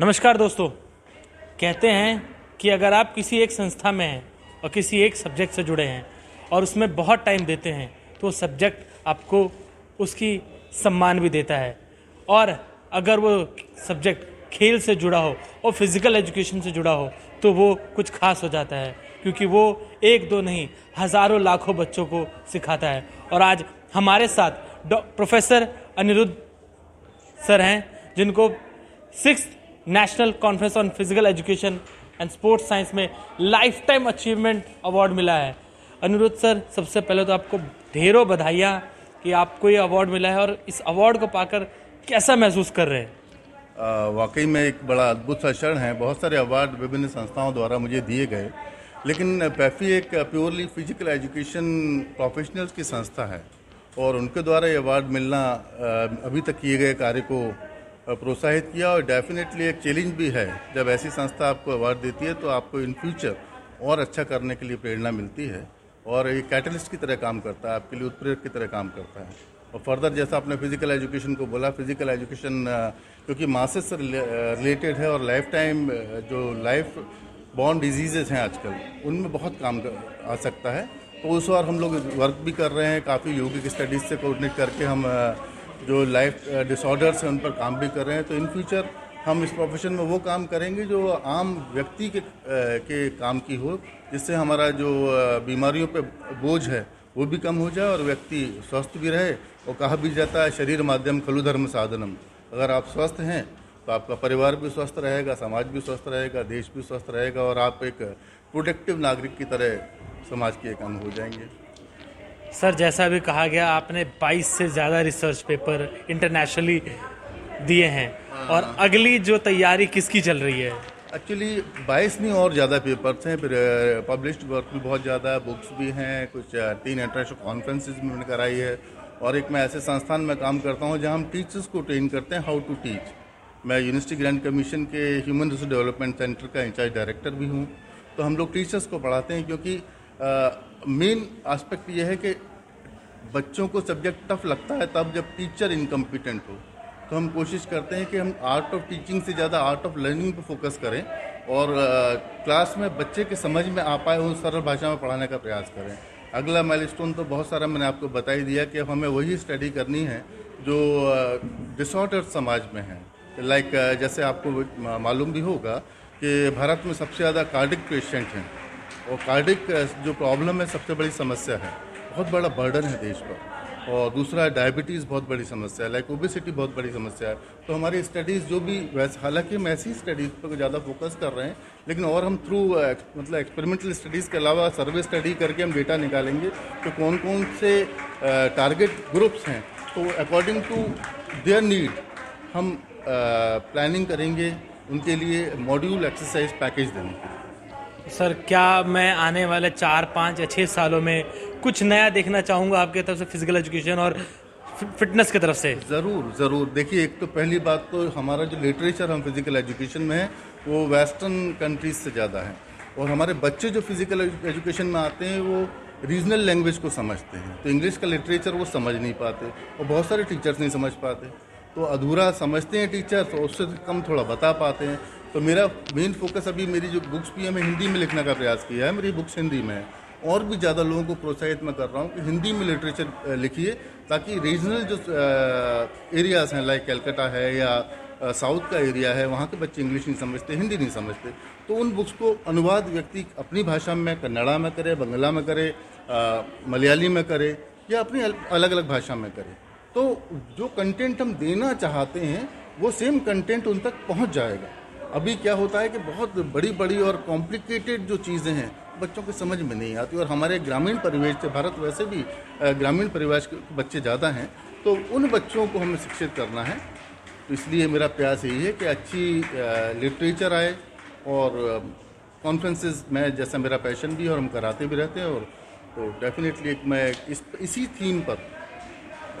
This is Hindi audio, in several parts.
नमस्कार दोस्तों। कहते हैं कि अगर आप किसी एक संस्था में हैं और किसी एक सब्जेक्ट से जुड़े हैं और उसमें बहुत टाइम देते हैं तो सब्जेक्ट आपको उसकी सम्मान भी देता है। और अगर वो सब्जेक्ट खेल से जुड़ा हो और फ़िज़िकल एजुकेशन से जुड़ा हो तो वो कुछ खास हो जाता है, क्योंकि वो एक दो नहीं, हज़ारों लाखों बच्चों को सिखाता है। और आज हमारे साथ प्रोफेसर अनिरुद्ध सर हैं, जिनको six national conference on physical education and sports science में लाइफ टाइम अचीवमेंट अवार्ड मिला है। अनिरुद्ध सर, सबसे पहले तो आपको ढेरों बधाइयाँ कि आपको ये अवार्ड मिला है और इस अवार्ड को पाकर कैसा महसूस कर रहे हैं? वाकई में एक बड़ा अद्भुत सा क्षण है। बहुत सारे अवार्ड विभिन्न संस्थाओं द्वारा मुझे दिए गए, लेकिन पैफी एक प्योरली फ़िज़िकल एजुकेशन प्रोफेशनल्स की संस्था है और उनके द्वारा ये अवार्ड मिलना अभी तक किए गए कार्य को प्रोत्साहित किया और डेफिनेटली एक चैलेंज भी है। जब ऐसी संस्था आपको अवार्ड देती है तो आपको इन फ्यूचर और अच्छा करने के लिए प्रेरणा मिलती है और ये कैटलिस्ट की तरह काम करता है, आपके लिए उत्प्रेरक की तरह काम करता है। और फर्दर जैसा आपने फ़िज़िकल एजुकेशन को बोला फ़िज़िकल एजुकेशन क्योंकि मासेस से रिलेटेड है और लाइफ टाइम जो लाइफ बॉर्न डिजीजेज हैं आजकल, उनमें बहुत काम कर- आ सकता है। तो उस बार हम लोग वर्क भी कर रहे हैं, काफ़ी योगिक स्टडीज़ से कोऑर्डिनेट करके हम जो लाइफ डिसऑर्डर्स हैं, उन पर काम भी कर रहे हैं तो इन फ्यूचर हम इस प्रोफेशन में वो काम करेंगे जो आम व्यक्ति के के काम की हो, जिससे हमारा जो बीमारियों पे बोझ है, वो भी कम हो जाए और व्यक्ति स्वस्थ भी रहे, और कहा भी जाता है, शरीर माध्यम खलु धर्म साधनम। अगर आप स्वस्थ हैं तो आपका परिवार भी स्वस्थ रहेगा, समाज भी स्वस्थ रहेगा, देश भी स्वस्थ रहेगा, और आप एक प्रोटेक्टिव नागरिक की तरह समाज के अंग हो जाएँगे। सर जैसा भी कहा गया आपने 22 से ज़्यादा रिसर्च पेपर इंटरनेशनली दिए हैं। और अगली जो तैयारी किसकी चल रही है? एक्चुअली बाईस नहीं और ज़्यादा पेपर्स हैं फिर पब्लिश्ड वर्क भी बहुत ज़्यादा है बुक्स भी हैं कुछ तीन इंटरनेशनल कॉन्फ्रेंसेज भी मैंने कराई है। और एक मैं ऐसे संस्थान में काम करता हूँ जहाँ हम टीचर्स को ट्रेन करते हैं हाउ टू टीच मैं यूनिवर्सिटी ग्रांट कमीशन के ह्यूमन रिसोर्स डेवलपमेंट सेंटर का इंचार्ज डायरेक्टर भी हूँ। तो हम लोग टीचर्स को पढ़ाते हैं क्योंकि मेन एस्पेक्ट ये है कि बच्चों को सब्जेक्ट टफ लगता है तब जब टीचर इनकम्पिटेंट हो। तो हम कोशिश करते हैं कि हम आर्ट ऑफ़ टीचिंग से ज़्यादा आर्ट ऑफ़ लर्निंग पर फोकस करें और क्लास में बच्चे के समझ में आ पाए उन सरल भाषा में पढ़ाने का प्रयास करें। अगला माइलस्टोन तो बहुत सारा मैंने आपको बता ही दिया कि हमें वही स्टडी करनी है जो डिसऑर्डर समाज में है। लाइक जैसे आपको मालूम भी होगा कि भारत में सबसे ज़्यादा कार्डिक पेशेंट हैं। और कार्डिक जो प्रॉब्लम है, सबसे बड़ी समस्या है। बहुत बड़ा बर्डन है देश पर। और दूसरा, डायबिटीज़ बहुत बड़ी समस्या है, लाइक ओबेसिटी बहुत बड़ी समस्या है। तो हमारी स्टडीज़ जो भी, वैसे हालाँकि हम ऐसी स्टडीज़ पर ज़्यादा फोकस कर रहे हैं, लेकिन और हम थ्रू मतलब एक्सपेरिमेंटल स्टडीज़ के अलावा सर्वे स्टडी करके हम डेटा निकालेंगे कि तो कौन कौन से टारगेट ग्रुप्स हैं तो अकॉर्डिंग टू देयर नीड, हम प्लानिंग करेंगे, उनके लिए मॉड्यूल एक्सरसाइज पैकेज देंगे सर, क्या मैं आने वाले चार, पाँच या छः सालों में कुछ नया देखना चाहूँगा आपकी तरफ़ से फ़िज़िकल एजुकेशन और फिटनेस की तरफ़ से? ज़रूर ज़रूर। देखिए, एक तो पहली बात तो हमारा जो लिटरेचर हम फ़िज़िकल एजुकेशन में है, वो वेस्टर्न कंट्रीज़ से ज़्यादा है। और हमारे बच्चे जो फ़िज़िकल एजुकेशन में आते हैं, वो रीजनल लैंग्वेज को समझते हैं। तो इंग्लिश का लिटरेचर वो समझ नहीं पाते और बहुत सारे टीचर्स नहीं समझ पाते। तो अधूरा समझते हैं टीचर तो उससे कम थोड़ा बता पाते हैं। तो मेरा मेन फोकस अभी मेरी जो बुक्स भी है, मैं हिंदी में लिखने का प्रयास किया है, मेरी बुक्स हिंदी में है। और भी ज़्यादा लोगों को प्रोत्साहित मैं कर रहा हूँ कि हिंदी में लिटरेचर लिखिए, ताकि रीजनल जो एरियाज़ हैं लाइक कलकत्ता है या साउथ का एरिया है, वहाँ के बच्चे इंग्लिश नहीं समझते, हिंदी नहीं समझते। तो उन बुक्स को अनुवाद व्यक्ति अपनी भाषा में, कन्नड़ा में करे, बंगला में करे मलयाली में करे या अपनी अलग अलग भाषा में करे। तो जो कंटेंट हम देना चाहते हैं, वो सेम कंटेंट उन तक पहुँच जाएगा। अभी क्या होता है कि बहुत बड़ी बड़ी और कॉम्प्लिकेटेड जो चीज़ें हैं, बच्चों के समझ में नहीं आती। और हमारे ग्रामीण परिवेश से, भारत वैसे भी ग्रामीण परिवेश के बच्चे ज़्यादा हैं तो उन बच्चों को हमें शिक्षित करना है। तो इसलिए मेरा प्रयास यही है कि अच्छी लिटरेचर आए और कॉन्फ्रेंसेस में जैसा मेरा पैशन भी है और हम कराते भी रहते हैं और तो डेफिनेटली मैं इस, इसी थीम पर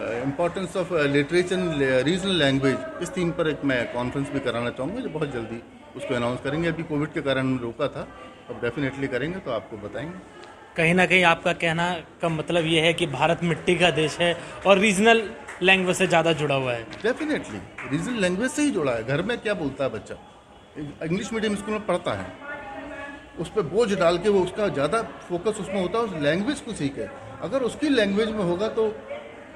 importance of literature regional language इस थीम पर एक मैं कॉन्फ्रेंस भी कराना चाहूँगा जो बहुत जल्दी उसको अनाउंस करेंगे। अभी कोविड के कारण रोका था अब डेफिनेटली करेंगे तो आपको बताएँगे। कहीं ना कहीं आपका कहना का मतलब ये है कि भारत मिट्टी का देश है और रीजनल लैंग्वेज से ज़्यादा जुड़ा हुआ है। डेफिनेटली रीजनल लैंग्वेज से ही जुड़ा है। घर में क्या बोलता है बच्चा? इंग्लिश मीडियम स्कूल में पढ़ता है। उस पर बोझ डाल के वो उसका ज़्यादा फोकस उसमें होता है उस लैंग्वेज को सीखे अगर उसकी लैंग्वेज में होगा तो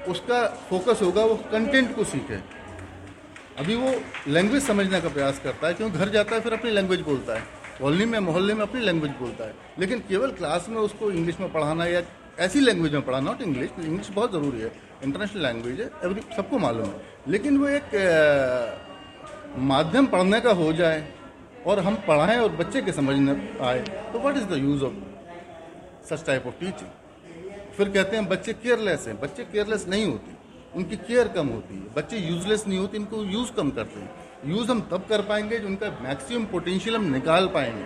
उसका फोकस होगा, वो कंटेंट को सीखे। अभी वो लैंग्वेज समझने का प्रयास करता है, क्योंकि घर जाता है, फिर अपनी लैंग्वेज बोलता है। कॉलोनी में, मोहल्ले में अपनी लैंग्वेज बोलता है। लेकिन केवल क्लास में उसको इंग्लिश में पढ़ाना या ऐसी लैंग्वेज में पढ़ाना नॉट इंग्लिश इंग्लिश बहुत ज़रूरी है। इंटरनेशनल लैंग्वेज है एवरी सबको मालूम है। लेकिन वो एक माध्यम पढ़ने का हो जाए, और हम पढ़ाएँ और बच्चे के समझ में आए तो what is the use of such type of teaching फिर कहते हैं, बच्चे केयरलेस हैं। बच्चे केयरलेस नहीं होती। उनकी केयर कम होती है। बच्चे यूजलेस नहीं होते, इनको यूज़ कम करते हैं। यूज़ हम तब कर पाएँगे जो उनका मैक्सिमम पोटेंशियल हम निकाल पाएँगे।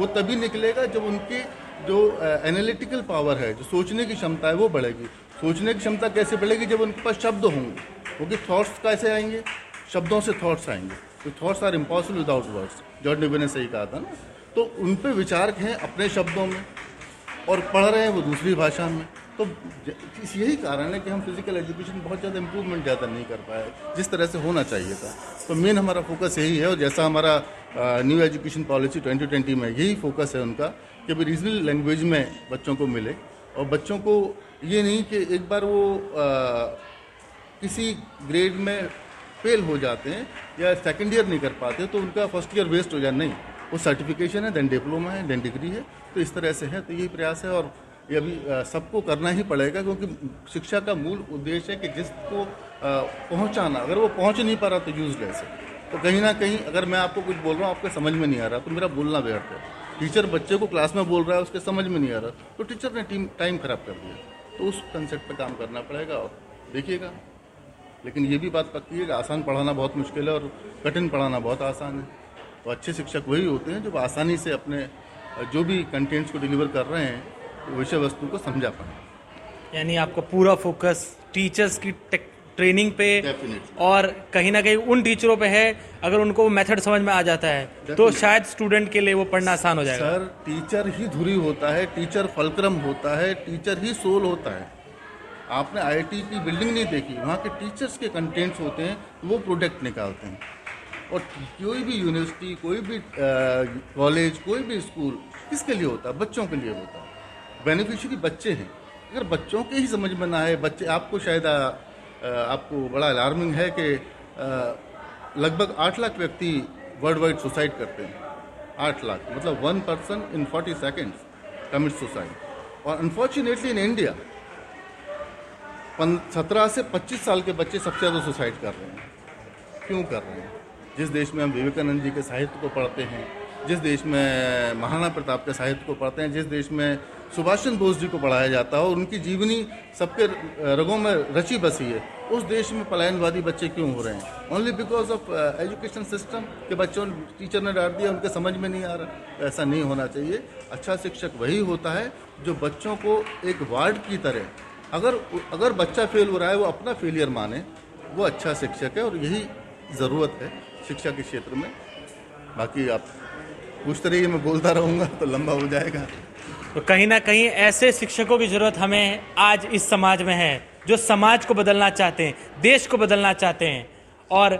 वो तभी निकलेगा जब उनकी जो एनालिटिकल पावर है, जो सोचने की क्षमता है, वो बढ़ेगी। सोचने की क्षमता कैसे बढ़ेगी? जब उनके पास शब्द होंगे। क्योंकि थॉट्स कैसे आएँगे? शब्दों से थॉट्स आएँगे। तो thoughts are impossible without words George डिबे ने सही कहा था ना। तो उन पर विचार हैं अपने शब्दों में और पढ़ रहे हैं वो दूसरी भाषा में। तो यही कारण है कि हम फ़िज़िकल एजुकेशन बहुत ज़्यादा इम्प्रूवमेंट ज़्यादा नहीं कर पाए जिस तरह से होना चाहिए था। तो मेन हमारा फोकस यही है और जैसा हमारा न्यू एजुकेशन पॉलिसी 2020 में यही फोकस है उनका कि अभी रीजनल लैंग्वेज में बच्चों को मिले और बच्चों को ये नहीं कि एक बार वो आ, किसी ग्रेड में फेल हो जाते हैं या सेकेंड ईयर नहीं कर पाते तो उनका फ़र्स्ट ईयर वेस्ट हो जाए। नहीं वो सर्टिफिकेशन है देन डिप्लोमा है देन डिग्री है तो इस तरह से है तो यही प्रयास है और ये अभी सबको करना ही पड़ेगा क्योंकि शिक्षा का मूल उद्देश्य है कि जिसको पहुंचाना। अगर वो पहुँच नहीं पा रहा तो यूजलेस है। तो कहीं ना कहीं अगर मैं आपको कुछ बोल रहा हूँ, आपको समझ में नहीं आ रहा तो मेरा बोलना व्यर्थ है। टीचर बच्चे को क्लास में बोल रहा है, उसके समझ में नहीं आ रहा तो टीचर ने टीम, टाइम खराब कर दिया। तो उस कंसेप्ट पर काम करना पड़ेगा और देखिएगा। लेकिन ये भी बात पक्की है कि आसान पढ़ाना बहुत मुश्किल है और कठिन पढ़ाना बहुत आसान है। तो अच्छे शिक्षक वही होते हैं जो आसानी से अपने जो भी कंटेंट्स को डिलीवर कर रहे हैं विषय वस्तु को समझा पाए यानी आपका पूरा फोकस टीचर्स की ट्रेनिंग पे और कहीं ना कहीं उन टीचरों पे है अगर उनको वो मेथड समझ में आ जाता है तो शायद स्टूडेंट के लिए वो पढ़ना आसान हो जाएगा। सर टीचर ही धुरी होता है टीचर फलक्रम होता है टीचर ही सोल होता है। आपने आईआईटी की बिल्डिंग नहीं देखी वहाँ के टीचर्स के कंटेंट्स होते हैं वो प्रोडक्ट निकालते हैं। और कोई भी यूनिवर्सिटी कोई भी कॉलेज कोई भी स्कूल किसके लिए होता है? बच्चों के लिए होता है। बेनिफिशियरी बच्चे हैं। अगर बच्चों के ही समझ में ना आए बच्चे आपको शायद आ, आपको बड़ा अलार्मिंग है कि लगभग आठ लाख व्यक्ति वर्ल्ड वाइड सुसाइड करते हैं। आठ लाख मतलब one person in forty seconds commit suicide और अनफॉर्चुनेटली इन इंडिया सत्रह से पच्चीस साल के बच्चे सबसे ज़्यादा सुसाइड कर रहे हैं। क्यों कर रहे हैं? जिस देश में हम विवेकानंद जी के साहित्य को पढ़ते हैं जिस देश में महाराणा प्रताप के साहित्य को पढ़ते हैं जिस देश में सुभाष चंद्र बोस जी को पढ़ाया जाता है और उनकी जीवनी सबके रगों में रची बसी है। उस देश में पलायनवादी बच्चे क्यों हो रहे हैं? Only because of education system के बच्चों टीचर ने डाल दिया, उनके समझ में नहीं आ रहा, ऐसा नहीं होना चाहिए। अच्छा शिक्षक वही होता है जो बच्चों को एक वार्ड की तरह, अगर अगर बच्चा फेल हो रहा है, वो अपना फेलियर माने, वो अच्छा शिक्षक है और यही ज़रूरत है शिक्षा के क्षेत्र में। बाकी आप पूछते रहिए, मैं बोलता रहूँगा तो लंबा हो जाएगा। तो कहीं ना कहीं ऐसे शिक्षकों की ज़रूरत हमें आज इस समाज में है, जो समाज को बदलना चाहते हैं, देश को बदलना चाहते हैं। और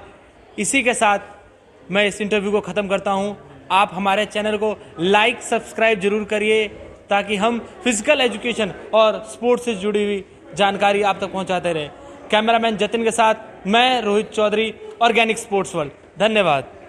इसी के साथ मैं इस इंटरव्यू को ख़त्म करता हूँ। आप हमारे चैनल को लाइक सब्सक्राइब ज़रूर करिए, ताकि हम फ़िज़िकल एजुकेशन और स्पोर्ट्स से जुड़ी हुई जानकारी आप तक पहुंचाते रहें। कैमरामैन जतिन के साथ मैं Rohit Chaudhary organic sports world धन्यवाद।